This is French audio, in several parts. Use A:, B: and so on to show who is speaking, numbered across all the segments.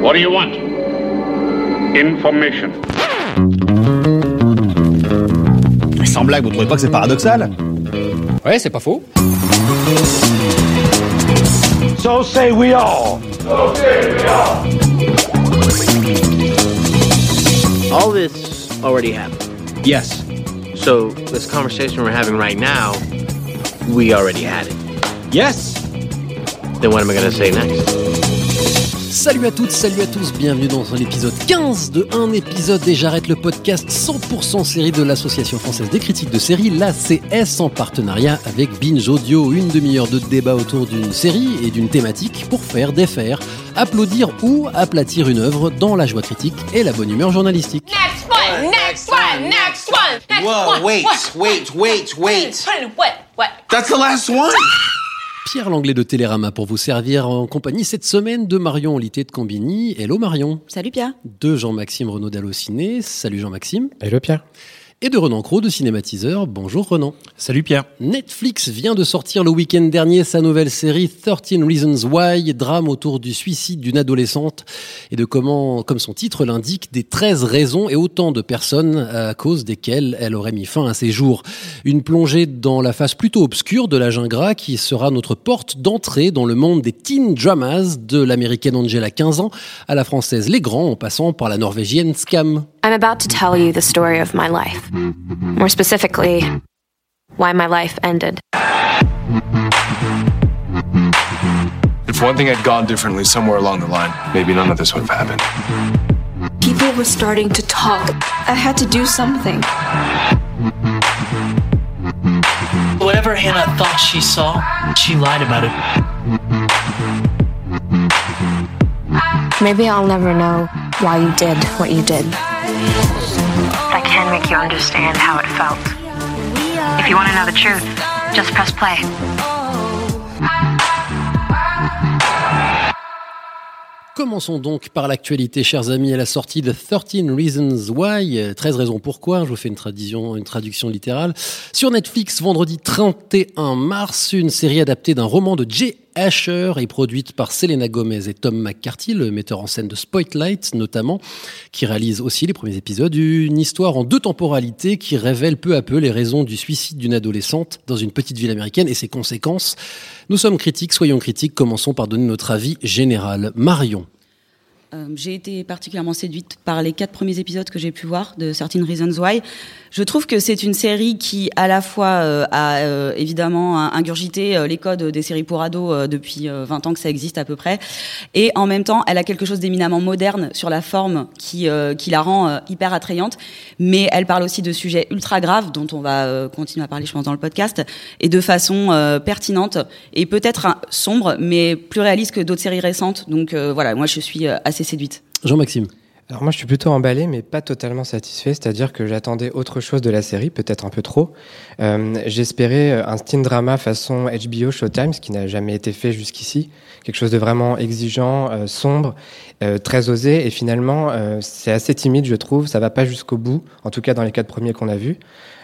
A: What do you want? Information.
B: Mais sans blague, vous trouvez pas que c'est paradoxal
C: Ouais, c'est pas faux.
A: So say we all.
D: All this already happened.
B: Yes.
D: So this conversation we're having right now, we already had it.
B: Yes
D: Then what am I gonna say next?
E: Salut à toutes, salut à tous, bienvenue dans l'épisode 15 de Un épisode et j'arrête le podcast 100% série de l'Association française des critiques de séries, l'ACS, en partenariat avec Binge Audio, une demi-heure de débat autour d'une série et d'une thématique pour faire, défaire, applaudir ou aplatir une œuvre dans la joie critique et la bonne humeur journalistique.
F: Next one, next one, next one, next
G: Whoa,
F: one.
G: wait, wait, wait, wait.
F: What, what, what?
G: That's the last one?
E: Pierre Langlais de Télérama pour vous servir en compagnie cette semaine de Marion Olité de Combini. Hello Marion.
H: Salut Pierre.
E: De Jean-Maxime Renaud d'Allociné. Salut Jean-Maxime.
C: Hello Pierre.
E: Et de Renan Cros de Cinématiseur. Bonjour Renan.
C: Salut Pierre.
E: Netflix vient de sortir le week-end dernier sa nouvelle série 13 Reasons Why, drame autour du suicide d'une adolescente et de comment, comme son titre l'indique, des 13 raisons et autant de personnes à cause desquelles elle aurait mis fin à ses jours. Une plongée dans la face plutôt obscure de la Gingras qui sera notre porte d'entrée dans le monde des teen dramas de l'américaine Angela 15 ans à la française Les Grands en passant par la norvégienne Scam.
I: I'm about to tell you the story of my life. More specifically, why my life ended.
J: If one thing had gone differently somewhere along the line, maybe none of this would have happened.
H: People were starting to talk. I had to do something.
K: Whatever Hannah thought she saw, she lied about it.
I: Maybe I'll never know why you did what you did. Can make you understand how it felt. If you want to know the truth, just press play.
E: Commençons donc par l'actualité, chers amis, à la sortie de 13 Reasons Why, euh, 13 raisons pourquoi, je vous fais une traduction, littérale. Sur Netflix, vendredi 31 mars, une série adaptée d'un roman de Jay Asher et produite par Selena Gomez et Tom McCarthy, le metteur en scène de Spotlight notamment, qui réalise aussi les premiers épisodes, une histoire en deux temporalités qui révèle peu à peu les raisons du suicide d'une adolescente dans une petite ville américaine et ses conséquences. Nous sommes critiques, soyons critiques, commençons par donner notre avis général. Marion.
H: Euh, j'ai été particulièrement séduite par les quatre premiers épisodes que j'ai pu voir de Certain Reasons Why. Je trouve que c'est une série qui, à la fois, euh, a euh, évidemment ingurgité les codes des séries pour ados depuis euh, 20 ans que ça existe à peu près, et en même temps, elle a quelque chose d'éminemment moderne sur la forme qui, qui la rend hyper attrayante. Mais elle parle aussi de sujets ultra graves dont on va continuer à parler, je pense, dans le podcast, et de façon pertinente et peut-être sombre, mais plus réaliste que d'autres séries récentes. Donc voilà, moi je suis euh, assez séduite.
E: Jean-Maxime.
C: Alors moi je suis plutôt emballé mais pas totalement satisfait, c'est-à-dire que j'attendais autre chose de la série, peut-être un peu trop. Euh, J'espérais euh, un teen drama façon HBO Showtime, ce qui n'a jamais été fait jusqu'ici, quelque chose de vraiment exigeant, euh, sombre, euh, très osé et finalement euh, c'est assez timide je trouve, ça va pas jusqu'au bout, en tout cas dans les quatre premiers qu'on a vus.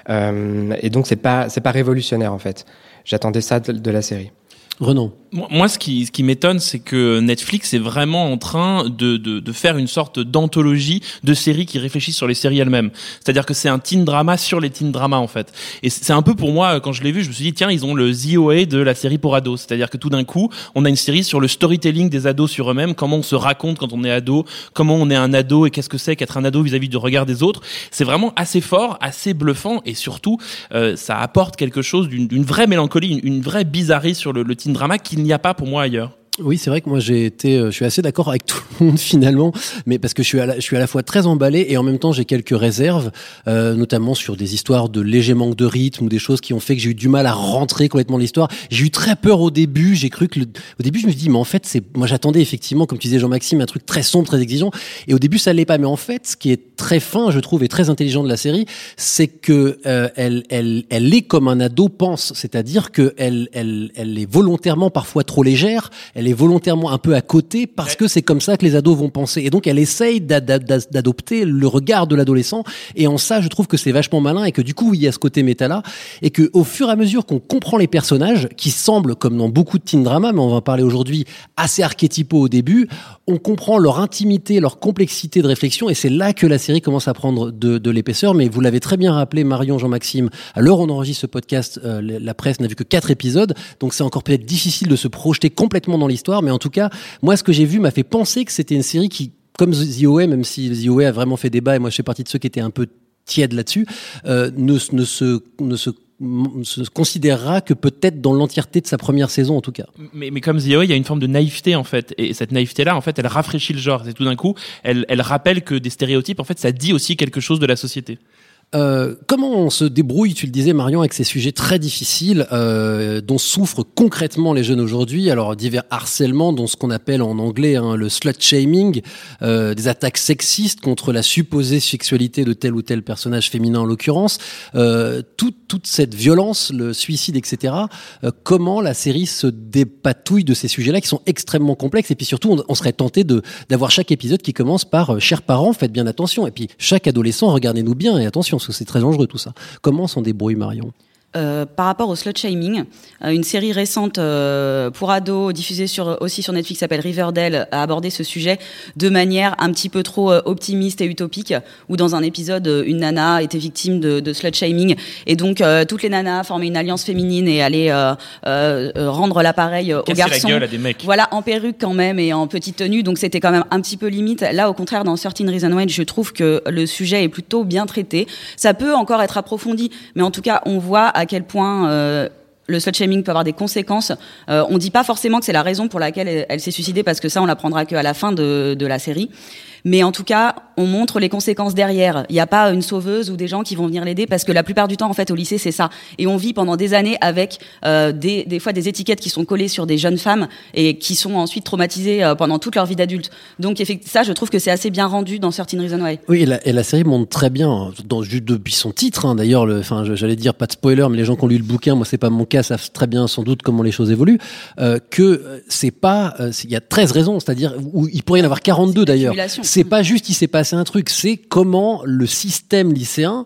C: Euh, et donc c'est pas c'est pas révolutionnaire en fait. J'attendais ça de, de la série.
E: Renan.
L: Moi, ce qui, ce qui m'étonne, c'est que Netflix est vraiment en train de, de, de faire une sorte d'anthologie de séries qui réfléchissent sur les séries elles-mêmes. C'est-à-dire que c'est un teen drama sur les teen dramas, en fait. Et c'est un peu pour moi, quand je l'ai vu, je me suis dit, tiens, ils ont le ZOA de la série pour ados. C'est-à-dire que tout d'un coup, on a une série sur le storytelling des ados sur eux-mêmes, comment on se raconte quand on est ado, comment on est un ado et qu'est-ce que c'est qu'être un ado vis-à-vis du regard des autres. C'est vraiment assez fort, assez bluffant et surtout, euh, ça apporte quelque chose d'une vraie mélancolie, une, vraie bizarrerie sur le, le teen drama qu'il n'y a pas pour moi ailleurs.
E: Oui, c'est vrai que moi j'ai été, euh, je suis assez d'accord avec tout le monde finalement, mais parce que je suis à la, je suis à la fois très emballé et en même temps j'ai quelques réserves, euh, notamment sur des histoires de léger manque de rythme ou des choses qui ont fait que j'ai eu du mal à rentrer complètement l'histoire. J'ai eu très peur au début, j'ai cru que le, au début je me suis dit mais en fait c'est, moi j'attendais effectivement comme tu disais Jean-Maxime un truc très sombre, très exigeant. Et au début ça l'est pas, mais en fait ce qui est très fin je trouve et très intelligent de la série, c'est que euh, elle, elle, elle est comme un ado pense, c'est-à-dire que elle, elle, elle est volontairement parfois trop légère, Elle est volontairement un peu à côté parce que c'est comme ça que les ados vont penser. Et donc elle essaye d'ad- d'ad- d'adopter le regard de l'adolescent. Et en ça, je trouve que c'est vachement malin et que du coup, il y a ce côté méta là. Et que au fur et à mesure qu'on comprend les personnages, qui semblent, comme dans beaucoup de teen drama, mais on va en parler aujourd'hui, assez archétypaux au début, on comprend leur intimité, leur complexité de réflexion. Et c'est là que la série commence à prendre de, de l'épaisseur. Mais vous l'avez très bien rappelé, Marion, Jean-Maxime, à l'heure où on enregistre ce podcast, euh, la presse n'a vu que quatre épisodes. Donc c'est encore peut-être difficile de se projeter complètement dans l'histoire. Mais en tout cas, moi, ce que j'ai vu m'a fait penser que c'était une série qui, comme The OA, même si The OA a vraiment fait débat, et moi je fais partie de ceux qui étaient un peu tièdes là-dessus, euh, ne, ne se, ne se considérera que peut-être dans l'entièreté de sa première saison en tout cas.
L: Mais, mais comme Zio, il y a une forme de naïveté en fait, et cette naïveté-là, en fait, elle rafraîchit le genre. C'est tout d'un coup, elle, elle rappelle que des stéréotypes, en fait, ça dit aussi quelque chose de la société.
E: Euh, comment on se débrouille, tu le disais Marion, avec ces sujets très difficiles euh, dont souffrent concrètement les jeunes aujourd'hui? Alors divers harcèlements, dont ce qu'on appelle en anglais hein, le slut shaming, euh, des attaques sexistes contre la supposée sexualité de tel ou tel personnage féminin en l'occurrence, toute, toute cette violence, le suicide, etc. Comment la série se dépatouille de ces sujets-là qui sont extrêmement complexes? Et puis surtout on, on serait tenté de d'avoir chaque épisode qui commence par chers parents, faites bien attention et puis chaque adolescent regardez-nous bien et attention que c'est très dangereux tout ça. Comment s'en débrouille Marion?
H: Euh, par rapport au slut shaming, euh, une série récente euh, pour ados diffusée sur, aussi sur Netflix s'appelle Riverdale a abordé ce sujet de manière un petit peu trop optimiste et utopique, où dans un épisode une nana était victime de, de slut shaming et donc toutes les nanas formaient une alliance féminine et allaient rendre l'appareil aux
L: Casser la
H: garçons.
L: gueule à des mecs.
H: Voilà, en perruque quand même et en petite tenue, donc c'était quand même un petit peu limite. Là, au contraire, dans Certain Reason Why, je trouve que le sujet est plutôt bien traité. Ça peut encore être approfondi, mais en tout cas, on voit à quel point euh, le slut shaming peut avoir des conséquences. Euh, on dit pas forcément que c'est la raison pour laquelle elle, s'est suicidée, parce que ça, on l'apprendra qu'à la fin de la série. Mais en tout cas, on montre les conséquences derrière. Il n'y a pas une sauveuse ou des gens qui vont venir l'aider parce que la plupart du temps, en fait, au lycée, c'est ça. Et on vit pendant des années avec euh, des, des fois des étiquettes qui sont collées sur des jeunes femmes et qui sont ensuite traumatisées euh, pendant toute leur vie d'adulte. Donc, ça, je trouve que c'est assez bien rendu dans Certain Reason Why.
E: Oui, et la, et la série montre très bien, dans, juste depuis son titre, hein, d'ailleurs, le- enfin, j'allais dire pas de spoiler, mais les gens qui ont lu le bouquin, moi c'est pas mon cas, savent très bien sans doute comment les choses évoluent, euh, que euh, c'est pas, euh, il y a 13 raisons, c'est-à-dire, où il pourrait y en avoir 42 d'ailleurs. C'est pas juste il s'est passé un truc, c'est comment le système lycéen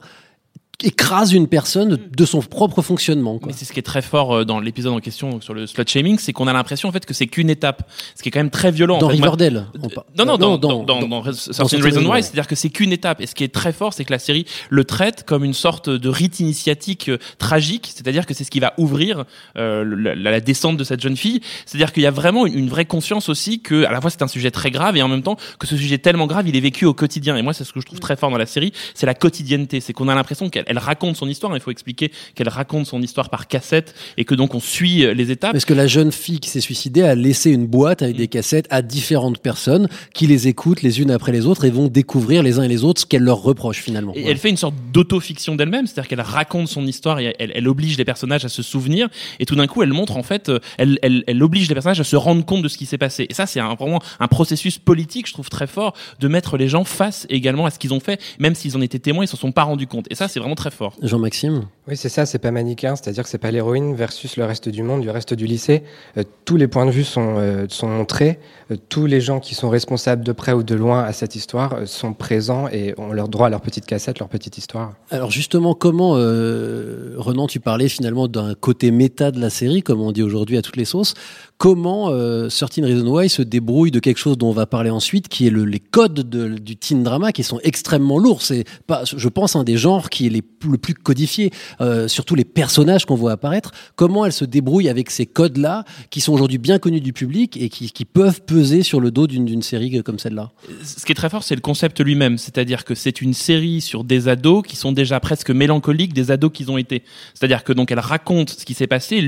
E: écrase une personne de son propre fonctionnement. Quoi.
L: Mais c'est ce qui est très fort euh, dans l'épisode en question donc, sur le slut shaming, c'est qu'on a l'impression en fait que c'est qu'une étape, ce qui est quand même très violent. en
E: Dans
L: fait. Moi-
E: Riverdale. par-
L: Non, non,
E: euh,
L: dans,
E: dans-
L: dans, dans, Reason Why, c'est-à-dire que c'est qu'une étape. Et ce qui est très fort, c'est que la série le traite comme une sorte de rite initiatique euh, tragique, c'est-à-dire que c'est ce qui va ouvrir euh, la, la- la descente de cette jeune fille. C'est-à-dire qu'il y a vraiment une, une vraie conscience aussi que, à la fois, c'est un sujet très grave et en même temps que ce sujet tellement grave, il est vécu au quotidien. Et moi, c'est ce que je trouve très fort dans la série, c'est la quotidienneté. C'est qu'on a l'impression qu'elle elle raconte son histoire. Il faut expliquer qu'elle raconte son histoire par cassette et que donc on suit euh, les étapes.
E: Parce que la jeune fille qui s'est suicidée a laissé une boîte avec des cassettes à différentes personnes qui les écoutent les unes après les autres et vont découvrir les uns et les autres ce qu'elle leur reproche finalement.
L: Et elle fait une sorte d'autofiction d'elle-même, c'est-à-dire qu'elle raconte son histoire et elle, elle oblige les personnages à se souvenir. Et tout d'un coup, elle montre en fait, euh, elle, elle, elle oblige les personnages à se rendre compte de ce qui s'est passé. Et ça, c'est un- vraiment un processus politique, je trouve très fort, de mettre les gens face également à ce qu'ils ont fait, même s'ils en étaient témoins, ils s'en sont pas rendus compte. Et ça, c'est vraiment très fort.
E: Jean-Maxime
C: Oui, c'est ça, c'est pas manichéen, c'est-à-dire que c'est pas l'héroïne versus le reste du monde, du reste du lycée. Euh, tous les points de vue sont, euh, sont montrés, Euh, tous les gens qui sont responsables de près ou de loin à cette histoire sont présents et ont leur droit à leur petite cassette, leur petite histoire.
E: Alors justement, comment, Renan, tu parlais finalement d'un côté méta de la série, comme on dit aujourd'hui à toutes les sauces. Comment euh, Certain Reason Why se débrouille de quelque chose dont on va parler ensuite, qui est le, les codes de- du teen drama, qui sont extrêmement lourds. C'est pas, je pense, un des genres qui est le plus codifié, euh, surtout les personnages qu'on voit apparaître. Comment elle se débrouille avec ces codes-là, qui sont aujourd'hui bien connus du public et qui, peuvent peser sur le dos d'une série comme celle-là.
L: ce qui est très fort, c'est le concept lui-même. C'est-à-dire que c'est une série sur des ados qui sont déjà presque mélancoliques des ados qu'ils ont été. C'est-à-dire que donc elle raconte ce qui s'est passé.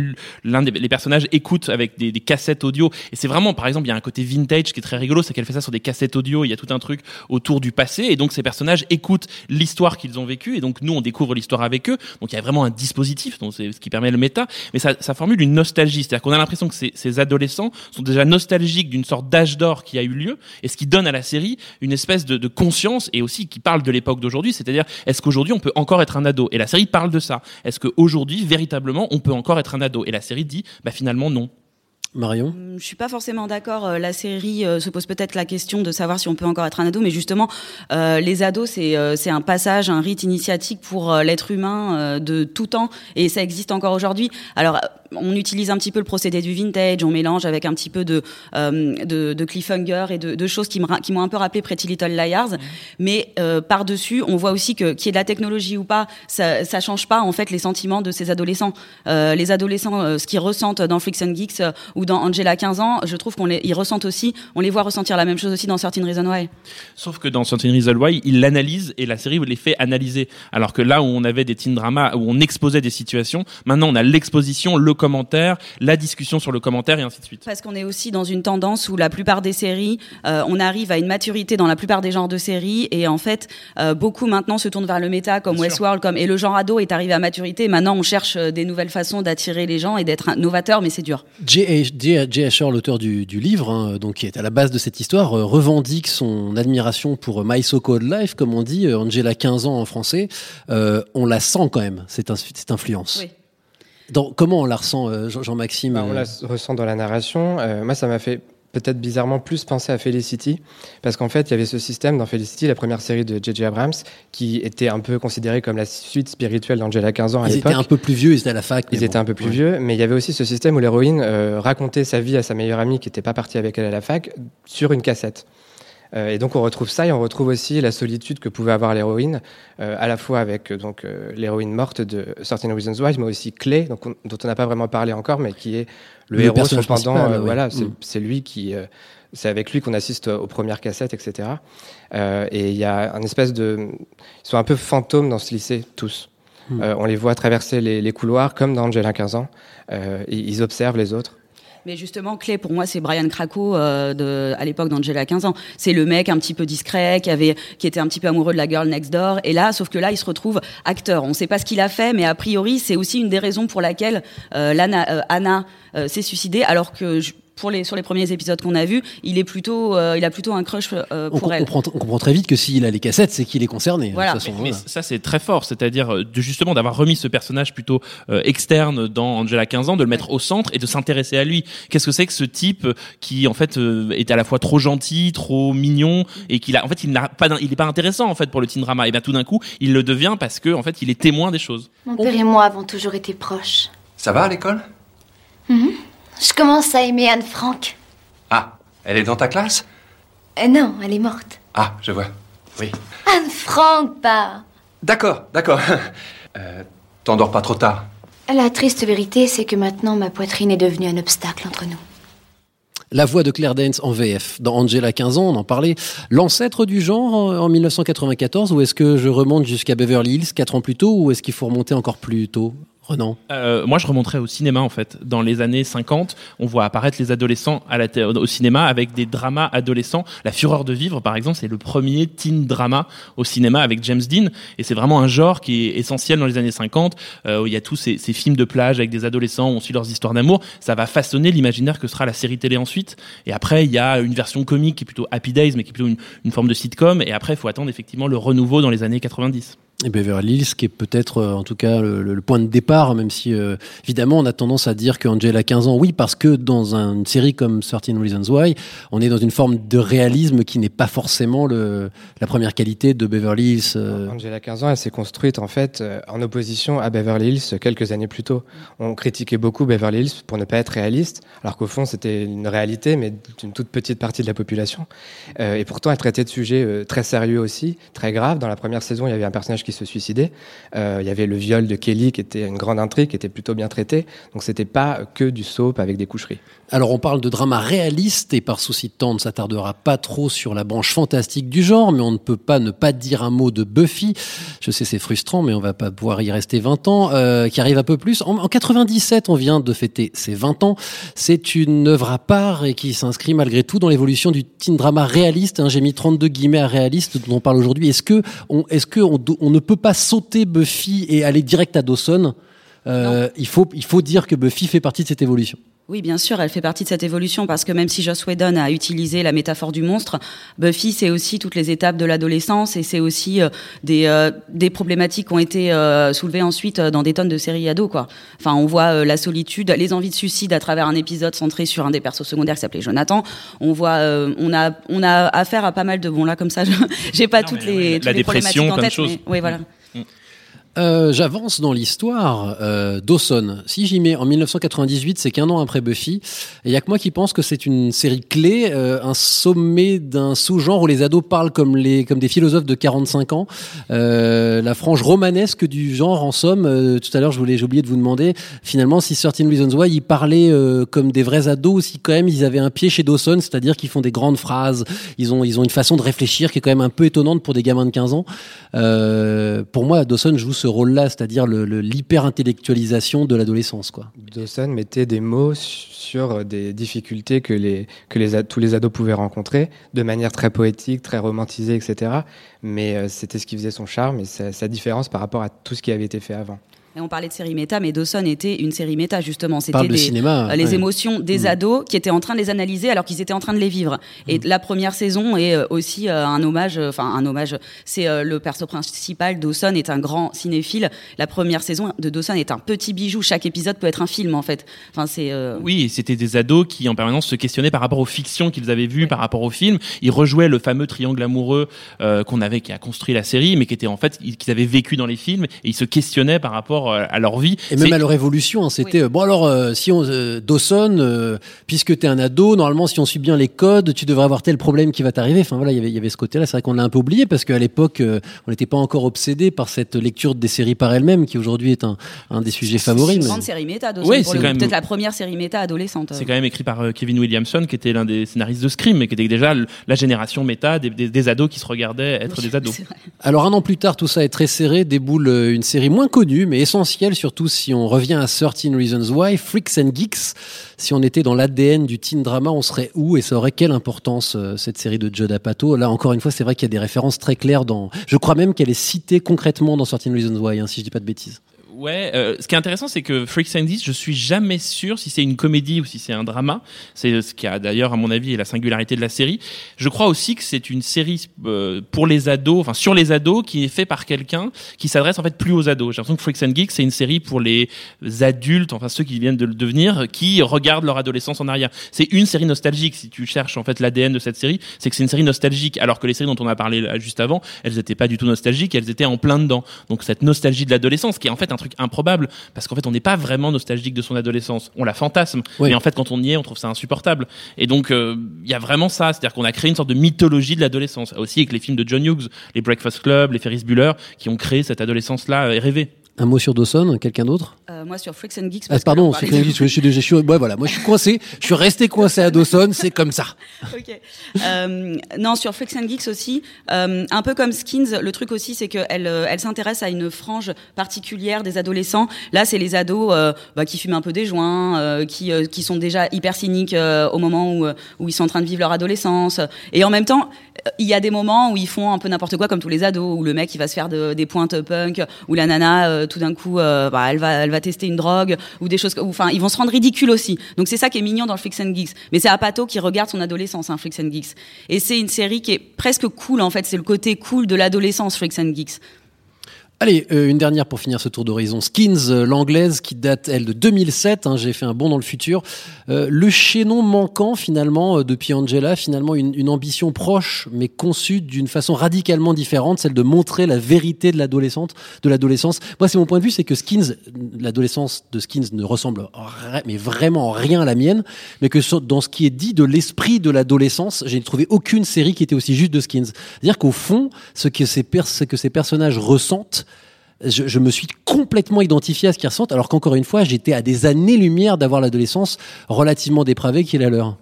L: L'un des les personnages écoute avec des, cassettes audio. Et c'est vraiment, par exemple, il y a un côté vintage qui est très rigolo, c'est qu'elle fait ça sur des cassettes audio. Il y a tout un truc autour du passé. Et donc ces personnages écoutent l'histoire qu'ils ont vécue. Et donc nous, on découvre l'histoire avec eux. Vraiment un dispositif, donc c'est ce qui permet le méta. Mais ça, ça formule une nostalgie. C'est-à-dire qu'on a l'impression que ces, ces adolescents sont déjà nostalgiques d'une sorte d'âge d'or qui a eu lieu. Et ce qui donne à la série une espèce de, de conscience et aussi qui parle de l'époque d'aujourd'hui. C'est-à-dire, est-ce qu'aujourd'hui on peut encore être un ado? Et la série parle de ça. Est-ce qu'aujourd'hui, véritablement, on peut encore être un ado? Et la série dit, bah finalement non.
E: Marion
H: Je suis pas forcément d'accord. Euh, La série euh, se pose peut-être la question de savoir si on peut encore être un ado, mais justement, euh, les ados, c'est euh, c'est un passage, un rite initiatique pour euh, l'être humain de tout temps, et ça existe encore aujourd'hui. Alors, on utilise un petit peu le procédé du vintage, on mélange avec un petit peu de euh, de, de cliffhanger et de, de choses qui m'ont un peu rappelé Pretty Little Liars, mais euh, par dessus, on voit aussi que qu'il y ait de la technologie ou pas, ça ça change pas en fait les sentiments de ces adolescents. Euh, les adolescents, ce qu'ils ressentent dans Freaks and Geeks ou dans Angela 15 ans, je trouve qu'on les ils ressentent aussi, on les voit ressentir la même chose aussi dans Certain Reason Why.
L: Sauf que dans Certain Reason Why, il l'analyse et la série les fait analyser. Alors que là où on avait des teen dramas où on exposait des situations, maintenant on a l'exposition, le commentaire, la discussion sur le commentaire et ainsi de suite.
H: Parce qu'on est aussi dans une tendance où la plupart des séries, euh, on arrive à une maturité dans la plupart des genres de séries et en fait, euh, beaucoup maintenant se tournent vers le méta comme Westworld, comme et le genre ado est arrivé à maturité. Maintenant, on cherche euh, des nouvelles façons d'attirer les gens et d'être novateur, mais c'est dur.
E: J.H. J. Asher, l'auteur du, du livre, hein, donc qui est à la base de cette histoire, euh, revendique son admiration pour My So Called Life, comme on dit, euh, Angela 15 ans en français. Euh, on la sent quand même, cette, cette influence.
H: Oui.
E: Dans, comment on la ressent, euh, Jean- Jean-Maxime
C: Bah, on la ressent dans la narration. Euh, moi, ça m'a fait peut-être bizarrement plus penser à Felicity, parce qu'en fait, il y avait ce système dans Felicity, la première série de J.J. Abrams, qui était un peu considérée comme la suite spirituelle d'Angela 15 ans à
E: Ils étaient un peu plus vieux, ils étaient à la fac.
C: Ils étaient un peu plus
E: ouais.
C: vieux, mais il y avait aussi ce système où l'héroïne euh, racontait sa vie à sa meilleure amie qui n'était pas partie avec elle à la fac sur une cassette. Euh, et donc on retrouve ça et on retrouve aussi la solitude que pouvait avoir l'héroïne, euh, à la fois avec euh, donc l'héroïne morte de Certain Reasons Why, mais aussi Clay, donc on- dont on n'a pas vraiment parlé encore, mais qui est le,
E: Le
C: héros cependant.
E: ouais.
C: Voilà, c'est
E: Mm.
C: lui qui, euh, c'est avec lui qu'on assiste aux premières cassettes, etc. Euh, et il y a un espèce de, ils sont un peu fantômes dans ce lycée tous.
E: Mm.
C: Euh, on les voit traverser les, les couloirs comme dans Angela 15 ans. Euh, ils observent les autres.
H: Mais justement, clé pour moi, c'est Brian Krakow euh, de, à l'époque d'Angela 15 ans. C'est le mec un petit peu discret, qui avait, qui était un petit peu amoureux de la girl next door. Et là, sauf que là, il se retrouve acteur. On ne sait pas ce qu'il a fait, mais a priori, c'est aussi une des raisons pour laquelle euh, euh, Anna euh, s'est suicidée, alors que je- pour les, sur les premiers épisodes qu'on a vus, il est plutôt, euh, il a plutôt un crush euh,
E: On,
H: pour
E: com-
H: elle.
E: on comprend, on comprend très vite que s'il a les cassettes, c'est qu'il est concerné.
H: Voilà.
E: De toute façon,
L: Mais
E: voilà.
L: ça c'est très fort, c'est-à-dire euh, de justement d'avoir remis ce personnage plutôt euh, externe dans Angela 15 ans, de le mettre au centre et de s'intéresser à lui. Qu'est-ce que c'est que ce type qui en fait euh, est à la fois trop gentil, trop mignon et qu'il a en fait il n'a pas d'in- il est pas intéressant en fait pour le teen drama et bien tout d'un coup, il le devient parce que en fait, il est témoin des choses.
I: Mon père et moi avons toujours été proches.
M: Ça va à l'école?
I: Mhm. Je commence à aimer Anne Frank.
M: Ah, elle est dans ta classe?
I: Euh, non, elle est morte.
M: Ah, je vois. Oui.
I: Anne Frank, pas.
M: D'accord, d'accord. Euh, T'endors pas trop tard.
I: La triste vérité, c'est que maintenant ma poitrine est devenue un obstacle entre nous.
E: La voix de Claire Danes en VF. Dans Angela 15 ans, on en parlait. L'ancêtre du genre en, en 1994, ou est-ce que je remonte jusqu'à Beverly Hills, 4 ans plus tôt, ou est-ce qu'il faut remonter encore plus tôt? Renan
L: Euh, moi, je remonterais au cinéma en fait. Dans les années 50, on voit apparaître les adolescents au cinéma avec des dramas adolescents. La Fureur de vivre, par exemple, c'est le premier teen drama au cinéma avec James Dean, et c'est vraiment un genre qui est essentiel dans les années 50. euh, où il y a tous ces, ces films de plage avec des adolescents, où on suit leurs histoires d'amour. Ça va façonner l'imaginaire que sera la série télé ensuite. Et après, il y a une version comique qui est plutôt Happy Days, mais qui est plutôt une, une forme de sitcom. Et après, il faut attendre effectivement le renouveau dans les années 90.
E: Beverly Hills, qui est peut-être, euh, en tout cas, le, le- point de départ, même si, euh, évidemment, on a tendance à dire qu'Angela a 15 ans, oui, parce que dans un- une série comme 13 Reasons Why, on est dans une forme de réalisme qui n'est pas forcément le, la première qualité de Beverly Hills. euh.
C: Angela 15 ans, elle s'est construite en fait euh, en opposition à Beverly Hills quelques années plus tôt. On critiquait beaucoup Beverly Hills pour ne pas être réaliste, alors qu'au fond c'était une réalité, mais d'une toute petite partie de la population. Euh, et pourtant, elle traitait de sujets euh, très sérieux aussi, très graves. Dans la première saison, il y avait un personnage qui se suicidait. Euh, il y avait le viol de Kelly, qui était une grande intrigue, qui était plutôt bien traité. Donc c'était pas que du soap avec des coucheries.
E: Alors on parle de drama réaliste et par souci de temps on ne s'attardera pas trop sur la branche fantastique du genre, mais on ne peut pas ne pas dire un mot de Buffy. Je sais c'est frustrant, mais on va pas pouvoir y rester 20 ans, euh, qui arrive un peu plus. En, en 97, on vient de fêter ses 20 ans. C'est une œuvre à part et qui s'inscrit malgré tout dans l'évolution du teen drama réaliste. hein. J'ai mis 32 guillemets à réaliste dont on parle aujourd'hui. Est-ce que on, est-ce que ne peut pas sauter Buffy et aller direct à Dawson Euh, il faut, il faut dire que Buffy fait partie de cette évolution.
H: Oui, bien sûr, elle fait partie de cette évolution parce que même si Joss Whedon a utilisé la métaphore du monstre, Buffy c'est aussi toutes les étapes de l'adolescence et c'est aussi euh, des euh, des problématiques qui ont été euh, soulevées ensuite dans des tonnes de séries ados quoi. Enfin, on voit la solitude, les envies de suicide à travers un épisode centré sur un des persos secondaires qui s'appelait Jonathan. On voit, on a on a affaire à pas mal de bon là comme ça, je- j'ai pas toutes les toutes
L: la
H: les
L: dépression,
H: problématiques en tête, mais- oui voilà.
E: Euh, J'avance dans l'histoire. Euh, Dawson, si j'y mets en 1998, c'est qu'un an après Buffy. Il y a que moi qui pense que c'est une série clé, euh, un sommet d'un sous-genre où les ados parlent comme les comme des philosophes de 45 ans. Euh, la frange romanesque du genre, en somme. Euh, tout à l'heure, je voulais, j'ai oublié de vous demander finalement si Certain Reasons Why ils parlaient comme des vrais ados ou si quand même ils avaient un pied chez Dawson, c'est-à-dire qu'ils font des grandes phrases. Ils ont ils ont une façon de réfléchir qui est quand même un peu étonnante pour des gamins de 15 ans. Pour moi, Dawson joue ce rôle-là, c'est-à-dire le, le- l'hyper-intellectualisation de l'adolescence, quoi.
C: Dawson mettait des mots sur des difficultés que, les, que les, tous les ados pouvaient rencontrer, de manière très poétique, très romantisée, etc. Mais euh, c'était ce qui faisait son charme et sa différence par rapport à tout ce qui avait été fait avant.
H: Et on parlait de série méta, mais Dawson était une série méta justement. C'était des-
E: cinéma,
H: euh, les
E: ouais.
H: émotions des
E: Mm.
H: ados qui étaient en train de les analyser alors qu'ils étaient en train de les vivre. Et la première saison est euh, aussi euh, un hommage. Enfin, un hommage. C'est euh, le perso principal. Dawson est un grand cinéphile. La première saison de Dawson est un petit bijou. Chaque épisode peut être un film en fait. Enfin, c'est. euh,
L: Oui, et c'était des ados qui en permanence se questionnaient par rapport aux fictions qu'ils avaient vues, par rapport aux films. Ils rejouaient le fameux triangle amoureux euh, qu'on avait, qui a construit la série, mais qui était en fait qu'ils avaient vécu dans les films, et ils se questionnaient par rapport euh, à leur vie.
E: Et même
L: C'est-
E: à leur évolution, hein, c'était euh, bon alors euh, si on euh, Dawson, euh, puisque t'es un ado, normalement si on suit bien les codes, tu devrais avoir tel problème qui va t'arriver. Enfin voilà, il y avait- il y avait ce côté-là. C'est vrai qu'on l'a un peu oublié parce qu'à l'époque, euh, on n'était pas encore obsédé par cette lecture des séries par elles-mêmes, qui aujourd'hui est un, un des sujets favoris.
H: une
E: mais-
H: grande série méta. Dawson, pour
L: c'est même-
H: Peut-être la première série méta adolescente.
L: C'est quand même écrit par euh, Kevin Williamson, qui était l'un des scénaristes de Scream, mais qui était déjà la génération méta des, des- des ados qui se regardaient être des ados.
E: Alors un an plus tard, tout ça est très serré, déboule une série moins connue, mais essentielle, surtout si on revient à 13 Reasons Why, Freaks and Geeks. Si on était dans l'ADN du teen drama, on serait où et ça aurait quelle importance euh, cette série de Judd Apatow? Là encore une fois, c'est vrai qu'il y a des références très claires dans. Je crois même qu'elle est citée concrètement dans 13 Reasons Why, hein, si je dis pas de bêtises.
L: Ouais, euh, ce qui est intéressant, c'est que Freaks and Geeks, je suis jamais sûr si c'est une comédie ou si c'est un drama. C'est ce qui a d'ailleurs, à mon avis, est la singularité de la série. Je crois aussi que c'est une série euh, pour les ados, enfin sur les ados, qui est fait par quelqu'un qui s'adresse en fait plus aux ados. J'ai l'impression que Freaks and Geeks, c'est une série pour les adultes, enfin ceux qui viennent de le devenir, qui regardent leur adolescence en arrière. C'est une série nostalgique. Si tu cherches en fait l'ADN de cette série, c'est que c'est une série nostalgique. Alors que les séries dont on a parlé juste avant, elles étaient pas du tout nostalgiques, elles étaient en plein dedans. Donc cette nostalgie de l'adolescence, qui est en fait un truc improbable, parce qu'en fait on n'est pas vraiment nostalgique de son adolescence. On la fantasme,
E: Oui.
L: mais en fait quand on y est, on trouve ça insupportable. Et donc euh, il y a vraiment ça, c'est-à-dire qu'on a créé une sorte de mythologie de l'adolescence. Aussi avec les films de John Hughes, les Breakfast Club, les Ferris Bueller, qui ont créé cette adolescence-là euh, rêvée.
E: Un mot sur Dawson, quelqu'un d'autre?
H: Euh, moi sur Freaks and Geeks.
E: ah,
H: parce
E: Pardon,
H: parlait de-
E: je, suis je suis, ouais, voilà, moi je suis coincé, je suis resté coincé à Dawson, c'est comme ça.
H: Ok. Euh, non, sur Freaks and Geeks aussi, euh, un peu comme Skins, le truc aussi, c'est qu'elle elle s'intéresse à une frange particulière des adolescents. Là, c'est les ados bah, qui fument un peu des joints, qui, qui sont déjà hyper cyniques au moment où, où ils sont en train de vivre leur adolescence. Et en même temps, il y a des moments où ils font un peu n'importe quoi, comme tous les ados, où le mec il va se faire de- des pointes punk, où la nana, tout d'un coup, euh, bah, elle va, elle va tester une drogue, ou des choses, enfin, ils vont se rendre ridicules aussi. Donc c'est ça qui est mignon dans le Freaks and Geeks. Mais c'est Apato qui regarde son adolescence, hein, Freaks and Geeks. Et c'est une série qui est presque cool en fait. C'est le côté cool de l'adolescence, Freaks and Geeks.
E: Allez, euh, une dernière pour finir ce tour d'horizon. Skins, euh, l'anglaise, qui date, elle, de 2007. hein, J'ai fait un bond dans le futur. Euh, le chaînon manquant, finalement, euh, depuis Angela, finalement, une, une ambition proche, mais conçue d'une façon radicalement différente, celle de montrer la vérité de l'adolescente, de l'adolescence. Moi, c'est mon point de vue, c'est que Skins, l'adolescence de Skins ne ressemble, mais vraiment en rien à la mienne, mais que dans ce qui est dit de l'esprit de l'adolescence, j'ai trouvé aucune série qui était aussi juste de Skins. C'est-à-dire qu'au fond, ce que ces, ce que ces personnages ressentent, je, me suis complètement identifié à ce qu'ils ressentent, alors qu'encore une fois, j'étais à des années-lumière d'avoir l'adolescence relativement dépravée qui est la leur.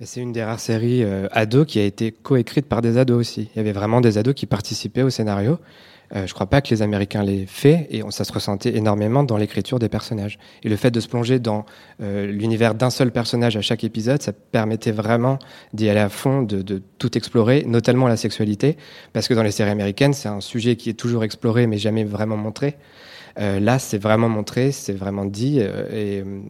C: C'est une des rares séries euh, ados qui a été coécrite par des ados aussi. Il y avait vraiment des ados qui participaient au scénario. Euh, je crois pas que les Américains l'aient fait et ça se ressentait énormément dans l'écriture des personnages. Et le fait de se plonger dans euh, l'univers d'un seul personnage à chaque épisode, ça permettait vraiment d'y aller à fond, de, de tout explorer, notamment la sexualité, parce que dans les séries américaines, c'est un sujet qui est toujours exploré mais jamais vraiment montré. Euh, là, c'est vraiment montré, c'est vraiment dit, euh, et euh,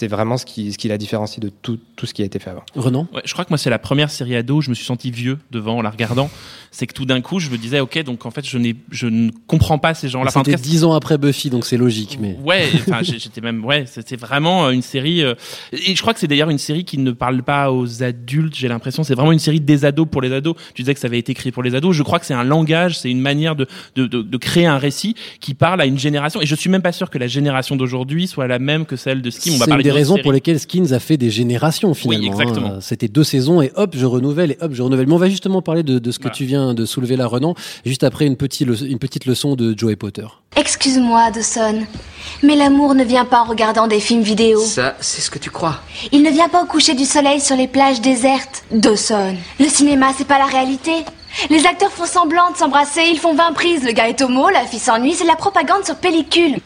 C: c'est vraiment ce qui, ce qui la différencie de tout, tout ce qui a été fait avant.
E: Renan
L: Ouais, je crois que moi c'est la première série ado où je me suis senti vieux devant en la regardant. C'est que tout d'un coup je me disais ok donc en fait je n'ai je ne comprends pas ces gens-là.
E: C'était
L: cas,
E: dix ans après Buffy, donc c'est logique. Mais
L: Ouais, enfin j'étais même ouais, c'était vraiment une série euh, et je crois que c'est d'ailleurs une série qui ne parle pas aux adultes, j'ai l'impression c'est vraiment une série des ados pour les ados. Tu disais que ça avait été écrit pour les ados, je crois que c'est un langage, c'est une manière de, de de de créer un récit qui parle à une génération et je suis même pas sûr que la génération d'aujourd'hui soit la même que celle de va
E: c'est une des raisons
L: série.
E: pour lesquelles Skins a fait des générations finalement.
L: Oui, exactement.
E: hein. C'était deux saisons et hop, je renouvelle et hop, je renouvelle. Mais on va justement parler de, de ce que
L: Voilà.
E: tu viens de soulever là, Renan, juste après une, petite leçon- une petite leçon de Joey Potter.
I: Excuse-moi, Dawson, mais l'amour ne vient pas en regardant des films vidéo.
G: Ça, c'est ce que tu crois.
I: Il ne vient pas au coucher du soleil sur les plages désertes, Dawson. Le cinéma, c'est pas la réalité. Les acteurs font semblant de s'embrasser, ils font 20 prises. Le gars est homo, la fille s'ennuie, c'est la propagande sur pellicule.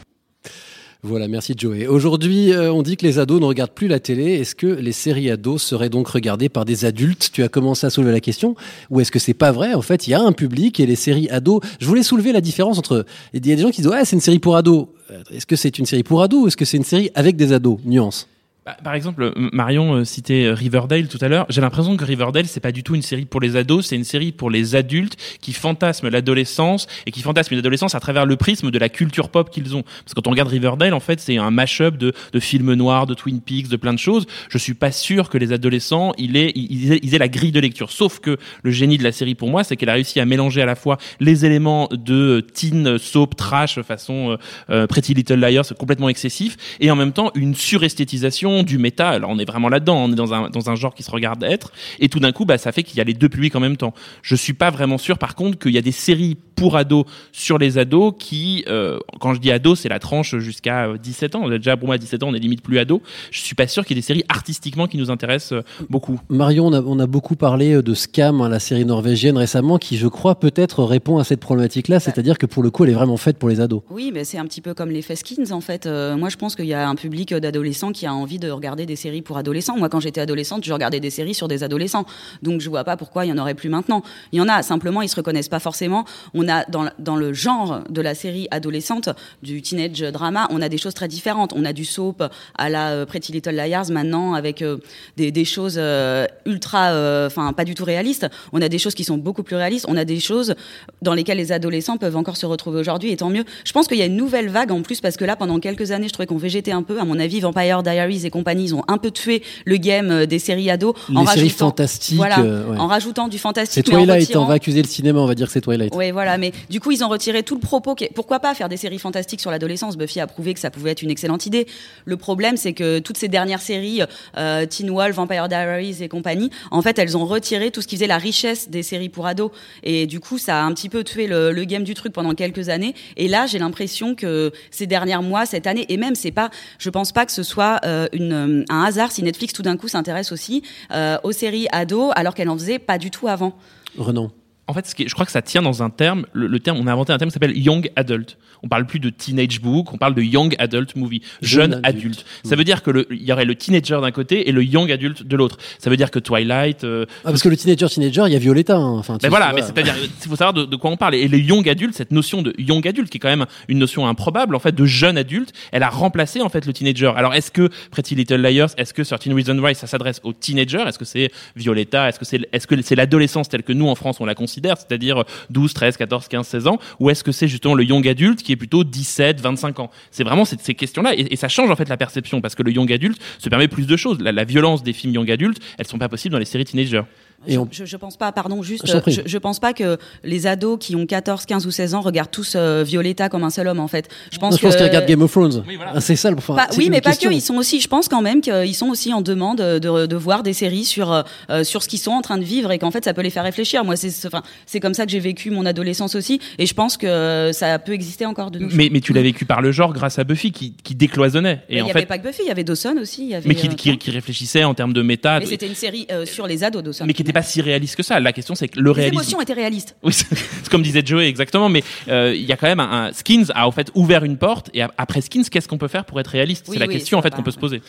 E: Voilà, merci Joey. Aujourd'hui, euh, on dit que les ados ne regardent plus la télé. Est-ce que les séries ados seraient donc regardées par des adultes? Tu as commencé à soulever la question. Ou est-ce que c'est pas vrai? En fait, il y a un public et les séries ados. Je voulais soulever la différence entre. Il y a des gens qui disent ouais, c'est une série pour ados. Euh, Est-ce que c'est une série pour ados ou est-ce que c'est une série avec des ados? Nuance.
L: Bah, par exemple, M- Marion euh, citait euh, Riverdale tout à l'heure. J'ai l'impression que Riverdale, c'est pas du tout une série pour les ados, c'est une série pour les adultes qui fantasment l'adolescence et qui fantasment l'adolescence à travers le prisme de la culture pop qu'ils ont. Parce que quand on regarde Riverdale, en fait, c'est un mash-up de, de films noirs, de Twin Peaks, de plein de choses. Je suis pas sûr que les adolescents, il est, ils, aient, ils aient la grille de lecture. Sauf que le génie de la série pour moi, c'est qu'elle a réussi à mélanger à la fois les éléments de teen soap trash façon euh, euh, Pretty Little Liars complètement excessif et en même temps une suresthétisation du méta. Alors on est vraiment là-dedans, on est dans un dans un genre qui se regarde être et tout d'un coup bah ça fait qu'il y a les deux publics en même temps. Je suis pas vraiment sûr par contre qu'il y a des séries pour ados sur les ados qui euh, quand je dis ados, c'est la tranche jusqu'à euh, 17 ans. Déjà pour moi à 17 ans, on est limite plus ado. Je suis pas sûr qu'il y ait des séries artistiquement qui nous intéressent euh, beaucoup.
E: Marion, on a, on a beaucoup parlé euh, de Scam, hein, la série norvégienne récemment, qui je crois peut-être répond à cette problématique-là, c'est-à-dire que pour le coup, elle est vraiment faite pour les ados.
H: Oui, mais c'est un petit peu comme les Skins en fait. Euh, moi, je pense qu'il y a un public d'adolescents qui a envie de regarder des séries pour adolescents. Moi, quand j'étais adolescente, je regardais des séries sur des adolescents. Donc, je vois pas pourquoi il y en aurait plus maintenant. Il y en a, simplement, ils se reconnaissent pas forcément. On a dans, dans le genre de la série adolescente, du teenage drama, on a des choses très différentes. On a du soap à la euh, Pretty Little Liars maintenant avec euh, des, des choses euh, ultra, enfin pas du tout réalistes. On a des choses qui sont beaucoup plus réalistes. On a des choses dans lesquelles les adolescents peuvent encore se retrouver aujourd'hui, et tant mieux. Je pense qu'il y a une nouvelle vague en plus parce que là, pendant quelques années, je trouvais qu'on végétait un peu. À mon avis, Vampire Diaries et compagnie, ils ont un peu tué le game euh, des séries ados
E: Les séries fantastiques,
H: voilà,
E: euh, ouais.
H: en rajoutant du
E: C'est
H: fantastique. en
E: Twilight,
H: retirant-
E: on va accuser le cinéma, on va dire que c'est Twilight.
H: oui, voilà, mais du coup, ils ont retiré tout le propos. qui Pourquoi pas faire des séries fantastiques sur l'adolescence? Buffy a prouvé que ça pouvait être une excellente idée. Le problème, c'est que toutes ces dernières séries, euh, Teen Wolf, Vampire Diaries et compagnie, en fait, elles ont retiré tout ce qui faisait la richesse des séries pour ados. Et du coup, ça a un petit peu tué le, le game du truc pendant quelques années. Et là, j'ai l'impression que ces derniers mois, cette année, et même, c'est pas, je pense pas que ce soit euh, une, euh, un hasard si Netflix tout d'un coup s'intéresse aussi euh, aux séries ados, alors qu'elle en faisait pas du tout avant?
E: Renan.
L: En fait, ce qui est- je crois que ça tient dans un terme. Le, le terme, on a inventé un terme qui s'appelle young adult. On parle plus de teenage book, on parle de young adult movie,
E: Jeune
L: jeune,
E: adulte.
L: adulte. Ça veut dire que il y aurait le teenager d'un côté et le young adulte de l'autre. Ça veut dire que Twilight. euh,
E: Ah, parce que le teenager, teenager, il y a Violetta. hein. Enfin,
L: mais voilà, mais
E: vois.
L: c'est-à-dire, il faut savoir de, de quoi on parle. Et le young adulte, cette notion de young adulte, qui est quand même une notion improbable, en fait, de jeune adulte, elle a remplacé, en fait, le teenager. Alors, est-ce que Pretty Little Liars, est-ce que 13 Reasons Why, ça s'adresse aux teenagers? Est-ce que c'est Violetta? Est-ce que c'est, est-ce que c'est l'adolescence telle que nous, en France, on la considère? C'est-à-dire 12, 13, 14, 15, 16 ans? Ou est-ce que c'est justement le young adulte qui est plutôt 17, 25 ans? C'est vraiment ces, ces questions-là. Et, ça change, en fait, la perception parce que le young adulte se permet plus de choses. La, la violence des films young adultes, elles sont pas possibles dans les séries teenagers.
E: Et on-
H: Je, je pense pas, pardon, juste,
E: Je prie.
H: je, pense pas que les ados qui ont 14, 15 ou 16 ans regardent tous euh, Violetta comme un seul homme, en fait. Je pense
E: Non, je pense qu'ils regardent Game of Thrones.
L: Oui, voilà.
E: Ah, C'est ça le enfin,
H: Pas- oui, mais pas que. Ils sont aussi, je pense quand même qu'ils sont aussi en demande de, de voir des séries sur euh, sur ce qu'ils sont en train de vivre et qu'en fait ça peut les faire réfléchir. Moi, c'est enfin c'est comme ça que j'ai vécu mon adolescence aussi et je pense que ça peut exister encore de nos jours.
L: Mais, mais tu l'as vécu par le genre grâce à Buffy qui, qui décloisonnait.
H: Mais il n'y avait pas que Buffy, il y avait Dawson aussi. il Y avait,
L: mais qui,
H: euh,
L: qui, qui réfléchissait en termes de méta.
H: mais c'était une série euh, sur les ados Dawson.
L: mais qui était pas si réaliste que ça. La question, c'est que le
H: Les
L: réalisme.
H: émotions étaient réalistes.
L: Oui, c'est comme disait Joey exactement, mais euh, il y a quand même un, un- Skins a en fait ouvert une porte et après Skins, qu'est-ce qu'on peut faire pour être réaliste?
H: Oui,
L: C'est la
H: oui,
L: question en fait qu'on peut se poser.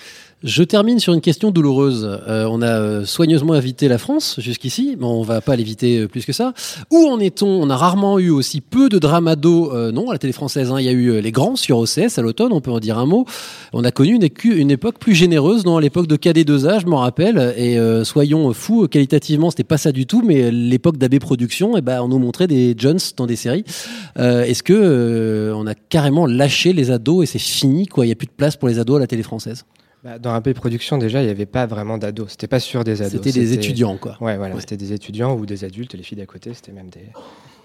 E: Je termine sur une question douloureuse. Euh, on a euh, soigneusement évité la France jusqu'ici, mais on va pas l'éviter plus que ça. Où en est-on? On a rarement eu aussi peu de dramado, euh, non, à la télé française. hein. Il y a eu les grands sur OCS à l'automne, on peut en dire un mot. On a connu une, époque plus généreuse, dans l'époque de KD2A, je m'en rappelle. Et euh, soyons fous, euh, c'était pas ça du tout, mais l'époque d'AB Productions, eh ben, on nous montrait des Jones dans des séries. Euh, Est-ce que euh, on a carrément lâché les ados et c'est fini, quoi? Il y a plus de place pour les ados à la télé française
C: Bah, dans AP Production, déjà, il n'y avait pas vraiment d'ados. C'était pas sur des ados.
E: C'était des étudiants, quoi.
C: Ouais, voilà. C'était des étudiants ou des adultes. Les filles d'à côté, c'était même des,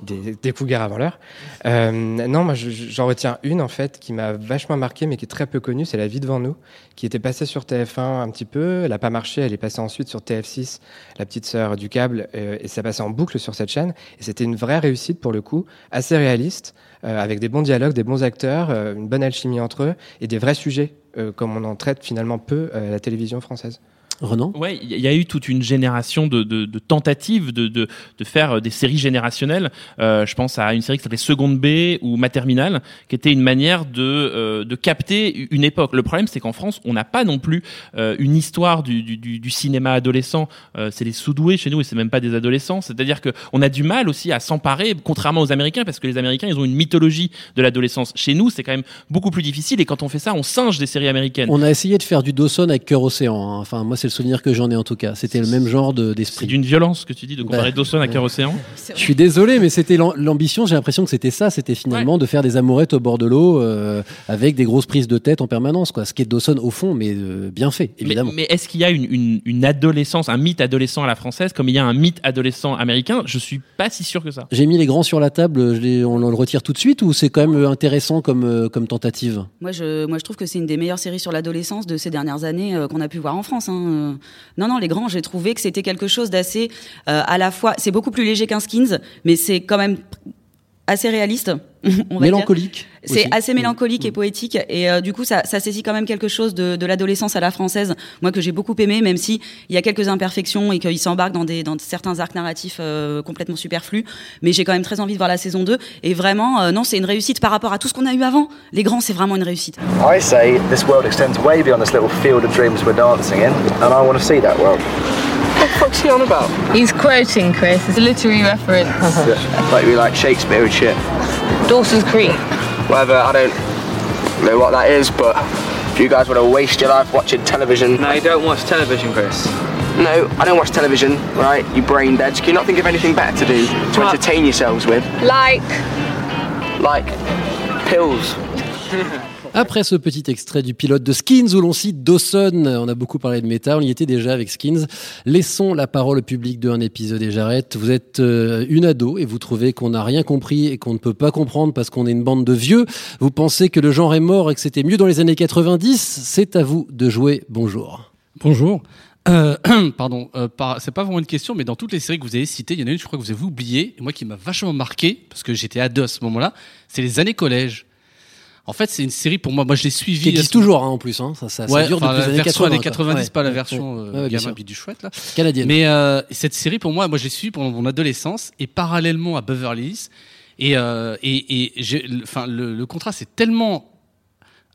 C: des, des pougères avant l'heure. Euh, non, moi, je- j'en retiens une, en fait, qui m'a vachement marqué, mais qui est très peu connue. C'est La vie devant nous, qui était passée sur TF1 un petit peu. Elle n'a pas marché. Elle est passée ensuite sur TF6, la petite sœur du câble. euh, et ça passait en boucle sur cette chaîne. Et c'était une vraie réussite, pour le coup, assez réaliste, euh, avec des bons dialogues, des bons acteurs, euh, une bonne alchimie entre eux et des vrais sujets, comme on en traite finalement peu euh, à la télévision française.
E: Renan?
L: Ouais, il y a eu toute une génération de, de, de tentatives de, de, de faire des séries générationnelles. Euh, je pense à une série qui s'appelait Seconde B ou Materminal, qui était une manière de, euh, de capter une époque. Le problème, c'est qu'en France, on n'a pas non plus euh, une histoire du, du, du, du cinéma adolescent. C'est les sous-doués chez nous et c'est même pas des adolescents. C'est-à-dire que on a du mal aussi à s'emparer, contrairement aux Américains, parce que les Américains, ils ont une mythologie de l'adolescence. Chez nous, c'est quand même beaucoup plus difficile et quand on fait ça, on singe des séries américaines.
E: On a essayé de faire du Dawson avec Cœur Océan. hein. Enfin, moi, c'est souvenir que j'en ai en tout cas. C'était le même genre de- d'esprit.
L: C'est d'une violence que tu dis de comparer
E: Bah,
L: Dawson à Cœur
E: ouais.
L: Océan.
E: Je suis désolé, mais c'était l'am- l'ambition. J'ai l'impression que c'était ça. C'était finalement de faire des amourettes au bord de l'eau euh, avec des grosses prises de tête en permanence. Quoi. Ce qui est Dawson au fond, mais euh, bien fait, évidemment.
L: Mais, mais est-ce qu'il y a une, une, une adolescence, un mythe adolescent à la française, comme il y a un mythe adolescent américain? Je suis pas si sûr que ça.
E: J'ai mis les grands sur la table. Je on le retire tout de suite ou c'est quand même intéressant comme, euh, comme tentative?
H: Moi je, moi, je trouve que c'est une des meilleures séries sur l'adolescence de ces dernières années euh, qu'on a pu voir en France. hein. Euh, Non, non, Les Grands, j'ai trouvé que c'était quelque chose d'assez, euh, à la fois, c'est beaucoup plus léger qu'un Skins, mais c'est quand même assez réaliste. on va
E: Mélancolique.
H: C'est assez mélancolique et poétique, et euh, du coup, ça, ça saisit quand même quelque chose de, de l'adolescence à la française. Moi, que j'ai beaucoup aimé, même si il y a quelques imperfections et qu'il s'embarque dans des dans certains arcs narratifs euh, complètement superflus. Mais j'ai quand même très envie de voir la saison 2. Et vraiment, euh, non, c'est une réussite par rapport à tout ce qu'on a eu avant. Les Grands, c'est vraiment une réussite.
N: I say this world extends way beyond this little field of dreams we're dancing in, and I want to see that world.
F: What the fuck's he on about? He's quoting, Chris. It's a literary reference. Uh-huh.
N: like we like Shakespeare and shit.
F: Dawson's Creek.
N: Whatever, I don't know what that is, but if you guys want to waste your life watching television.
M: No, you don't watch television, Chris.
N: No, I don't watch television, right? You brain deads. Can you not think of anything better to do to
F: What?
N: entertain yourselves with?
F: Like.
N: Like pills.
E: Après ce petit extrait du pilote de Skins où l'on cite Dawson, on a beaucoup parlé de méta, on y était déjà avec Skins. Laissons la parole au public de un épisode et j'arrête. Vous êtes euh, une ado et vous trouvez qu'on n'a rien compris et qu'on ne peut pas comprendre parce qu'on est une bande de vieux. Vous pensez que le genre est mort et que c'était mieux dans les années 90. C'est à vous de jouer. Bonjour.
O: Bonjour. Euh, pardon, euh, par- c'est pas vraiment une question, mais dans toutes les séries que vous avez citées, il y en a une, je crois que vous avez oublié, et moi qui m'a vachement marqué, parce que j'étais ado à ce moment-là, c'est les années collège. En fait, c'est une série pour moi, moi je l'ai suivi.
E: Qui existe toujours hein, en plus. Hein. Ça, ça, ça
O: Ouais,
E: dure depuis les années
O: version
E: 80.
O: années 90,
E: quoi.
O: pas la version
E: ouais,
O: euh,
E: ouais, bien
O: gamin du chouette là.
E: Canadienne.
O: Mais euh, cette série pour moi, moi je l'ai suivie pendant mon adolescence et parallèlement à Beverly Hills. Et, euh, et, enfin le, le contraste est tellement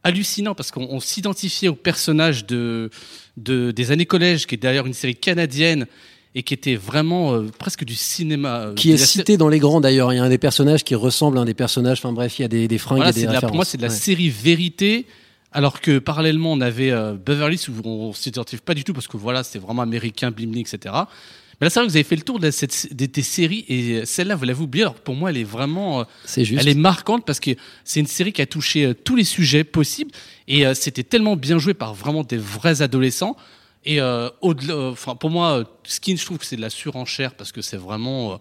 O: hallucinant parce qu'on on s'identifiait au personnage de, de des années collège, qui est d'ailleurs une série canadienne et qui était vraiment euh, presque du cinéma. euh,
E: Qui est cité dans les grands d'ailleurs. Il y a un des personnages qui ressemble à un des personnages. Enfin bref, il y a des, des fringues
O: Voilà,
E: et des
O: de la- pour moi, c'est de la
E: Ouais.
O: série vérité. Alors que parallèlement, on avait euh, Beverly Hills où on s'identifie pas du tout parce que voilà, c'est vraiment américain, bling, etc. Mais là, c'est vrai que vous avez fait le tour de cette, des, des séries et celle-là, vous l'avez oubliée. Alors pour moi, elle est vraiment,
E: C'est juste.
O: elle est marquante parce que c'est une série qui a touché tous les sujets possibles et c'était tellement bien joué par vraiment des vrais adolescents. Et euh, au-delà, euh, pour moi, euh, Skin, je trouve c'est de la surenchère parce que c'est vraiment, euh,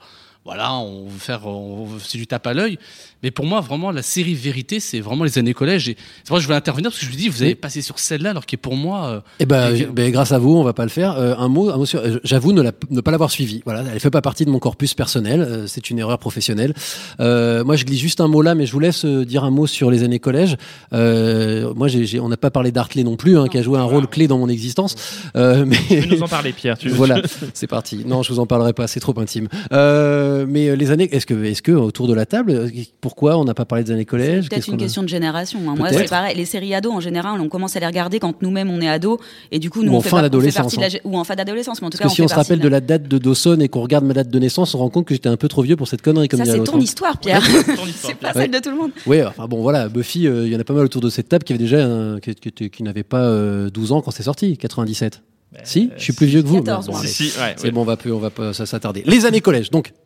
O: voilà, on veut faire, on veut- c'est du tape à l'œil. Mais pour moi, vraiment, la série vérité, c'est vraiment les années collège. Et c'est vrai que je voulais intervenir parce que je me dis, vous avez passé sur celle-là, alors qui est pour moi. euh,
E: Eh ben,
O: et-
E: ben, grâce à vous, on va pas le faire. Euh, un mot, un mot sur. euh, J'avoue ne, la- ne pas l'avoir suivi. Voilà, elle fait pas partie de mon corpus personnel. euh, c'est une erreur professionnelle. Euh, moi, je glisse juste un mot là, mais je vous laisse euh, dire un mot sur les années collège. Euh, moi, j'ai, j'ai- on n'a pas parlé d'Artley non plus, hein, qui a joué un rôle clé dans mon existence. Euh, mais
L: Tu veux nous en parler, Pierre tu veux-
E: voilà, c'est parti. Non, je vous en parlerai pas, c'est trop intime. Euh, mais euh, les années, est-ce que, est-ce que autour de la table, euh, pourquoi on n'a pas parlé des années collège?
H: Peut-être une question de génération. hein. Moi, c'est pareil. Les séries ados, en général, on commence à les regarder quand nous-mêmes on est ados, et du coup, nous
E: Ou
H: on
E: en
H: fait
E: fin d'adolescence, hein.
H: ou en fin d'adolescence, mais en tout
E: Parce
H: cas,
E: que si on se rappelle de la date de Dawson et qu'on regarde ma date de naissance, on se rend compte que j'étais un peu trop vieux pour cette connerie comme
H: Ça, c'est ton histoire, Pierre. c'est pas celle de tout le monde.
E: Oui, enfin bon, voilà, Buffy, euh, il y en a pas mal autour de cette table qui avait déjà, qui, n'avait pas euh, 12 ans quand c'est sorti, 97. si, je suis plus vieux que vous.
H: 14,
E: Bon,
L: ouais,
E: c'est
L: ouais.
E: bon, on va, plus, on va pas s'attarder. Les années collège, donc.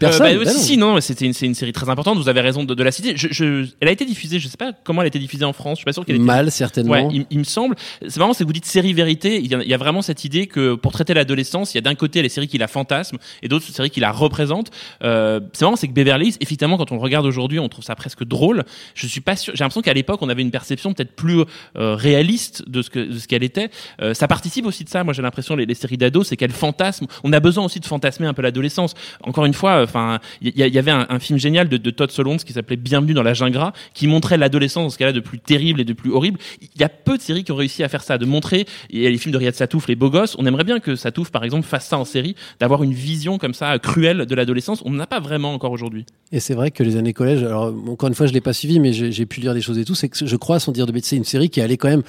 E: Personne.
L: Euh, bah,
E: bah
L: si,
E: non.
L: si, non, mais c'était une, c'est une série très importante. Vous avez raison de, de la citer. Je, je- elle a été diffusée. Je sais pas comment elle a été diffusée en France. Je suis pas sûr qu'elle ait été-
E: Mal, certainement.
L: Ouais, il, il me semble. C'est marrant, c'est que vous dites série vérité. Il y, a, il y a vraiment cette idée que pour traiter l'adolescence, il y a d'un côté les séries qui la fantasment et d'autres séries qui la représentent. Euh, c'est marrant, c'est que Beverly Hills, effectivement, quand on le regarde aujourd'hui, on trouve ça presque drôle. Je suis pas sûr. J'ai l'impression qu'à l'époque, on avait une perception peut-être plus euh, réaliste de ce que de ce qu'elle était. Euh, ça participe aussi de ça. Moi, j'ai l'impression les, les séries d'ados, c'est qu'elles fantasment. On a besoin aussi de fantasmer un peu l'adolescence. Encore une fois, enfin, il y, a- avait un, film génial de, Todd Solondz qui s'appelait Bienvenue dans la jungle qui montrait l'adolescence ce cas-là de plus terrible et de plus horrible. Il y a peu de séries qui ont réussi à faire ça, de montrer. Il y a les films de Riyad Satouf, les beaux gosses. On aimerait bien que Satouf, par exemple, fasse ça en série, d'avoir une vision comme ça cruelle de l'adolescence. On n'en a pas vraiment encore aujourd'hui.
E: Et c'est vrai que les années collège, alors encore une fois, je l'ai pas suivi, mais j'ai j'ai pu lire des choses et tout. C'est que je crois, sans dire de bêtises, c'est une série qui allait quand même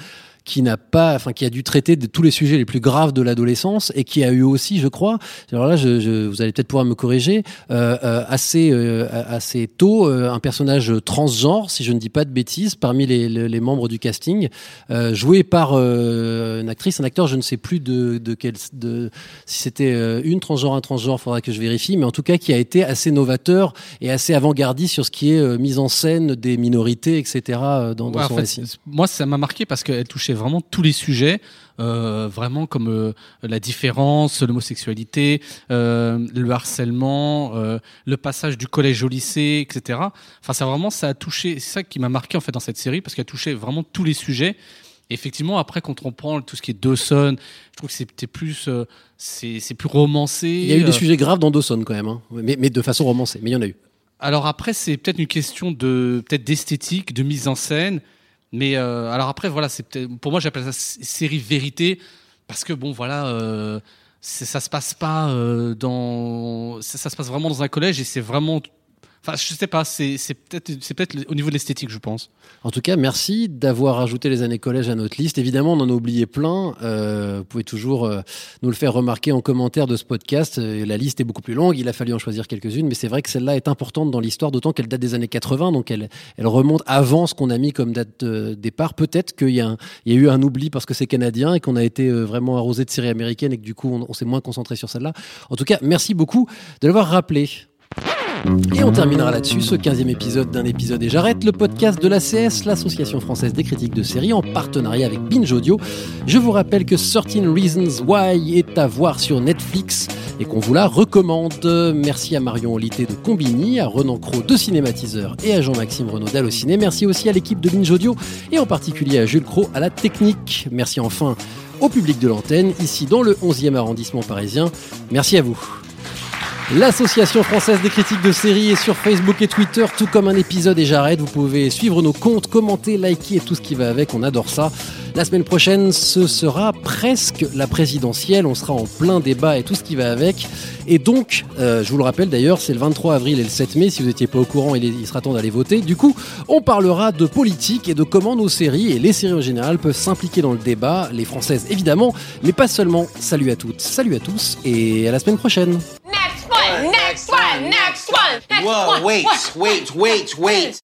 E: qui n'a pas, enfin, qui a dû traiter de tous les sujets les plus graves de l'adolescence et qui a eu aussi, je crois, alors là, je, je- vous allez peut-être pouvoir me corriger, euh, euh, assez, euh, assez tôt, euh, un personnage transgenre, si je ne dis pas de bêtises, parmi les, les- les membres du casting, euh, joué par euh, une actrice, un acteur, je ne sais plus de, de quel, de, si c'était une transgenre, un transgenre, faudra que je vérifie, mais en tout cas qui a été assez novateur et assez avant-gardiste sur ce qui est mise en scène des minorités, etc. dans, dans
O: Ouais,
E: son
O: fait,
E: récit.
O: moi, ça m'a marqué parce qu'elle touchait vraiment tous les sujets, euh, vraiment comme euh, la différence, l'homosexualité, euh, le harcèlement, le passage du collège au lycée, etc. Enfin, ça vraiment, ça a touché. C'est ça qui m'a marqué en fait dans cette série parce qu'elle touchait vraiment tous les sujets. Et effectivement, après, quand on prend tout ce qui est Dawson, je trouve que c'était plus, c'est plus romancé.
E: Il y a eu des sujets graves dans Dawson quand même, hein. mais, mais de façon romancée, mais il y en a eu.
O: alors après, c'est peut-être une question de peut-être d'esthétique, de mise en scène. Mais euh, alors après, voilà, c'est pour moi j'appelle ça série vérité parce que bon, voilà, euh, ça se passe pas euh, dans, ça se passe vraiment dans un collège et c'est vraiment, enfin, je sais pas, c'est peut-être au niveau de l'esthétique, je pense.
E: En tout cas, merci d'avoir ajouté les années collège à notre liste. Évidemment, on en a oublié plein. Euh, vous pouvez toujours euh, nous le faire remarquer en commentaire de ce podcast. Euh, la liste est beaucoup plus longue. Il a fallu en choisir quelques-unes, mais c'est vrai que celle-là est importante dans l'histoire, d'autant qu'elle date des années 80, donc elle, remonte avant ce qu'on a mis comme date de départ. Peut-être qu'il y, a eu un oubli parce que c'est canadien et qu'on a été vraiment arrosé de séries américaines et que du coup, on, on s'est moins concentré sur celle-là. En tout cas, merci beaucoup de l'avoir rappelé. Et on terminera là-dessus, ce 15e épisode d'un épisode et j'arrête le podcast de l'ACS, l'Association française des critiques de séries, en partenariat avec Binge Audio. Je vous rappelle que 13 Reasons Why est à voir sur Netflix et qu'on vous la recommande. Merci à Marion Olité de Combini, à Renan Cros de Cinématiseur et à Jean-Maxime Renaud d'Allociné. Merci aussi à l'équipe de Binge Audio et en particulier à Jules Cros à la technique. Merci enfin au public de l'antenne, ici dans le 11e arrondissement parisien. Merci à vous. L'Association française des critiques de séries est sur Facebook et Twitter, tout comme un épisode et j'arrête. Vous pouvez suivre nos comptes, commenter, liker et tout ce qui va avec, on adore ça. La semaine prochaine, ce sera presque la présidentielle, on sera en plein débat et tout ce qui va avec. Et donc, euh, je vous le rappelle d'ailleurs, c'est le 23 avril et le 7 mai, si vous n'étiez pas au courant, il, sera temps d'aller voter. Du coup, on parlera de politique et de comment nos séries et les séries en général peuvent s'impliquer dans le débat, les françaises évidemment, mais pas seulement. Salut à toutes, salut à tous et à la semaine prochaine.
P: Next one, next one, next one, next
G: Whoa, wait, wait, wait, wait.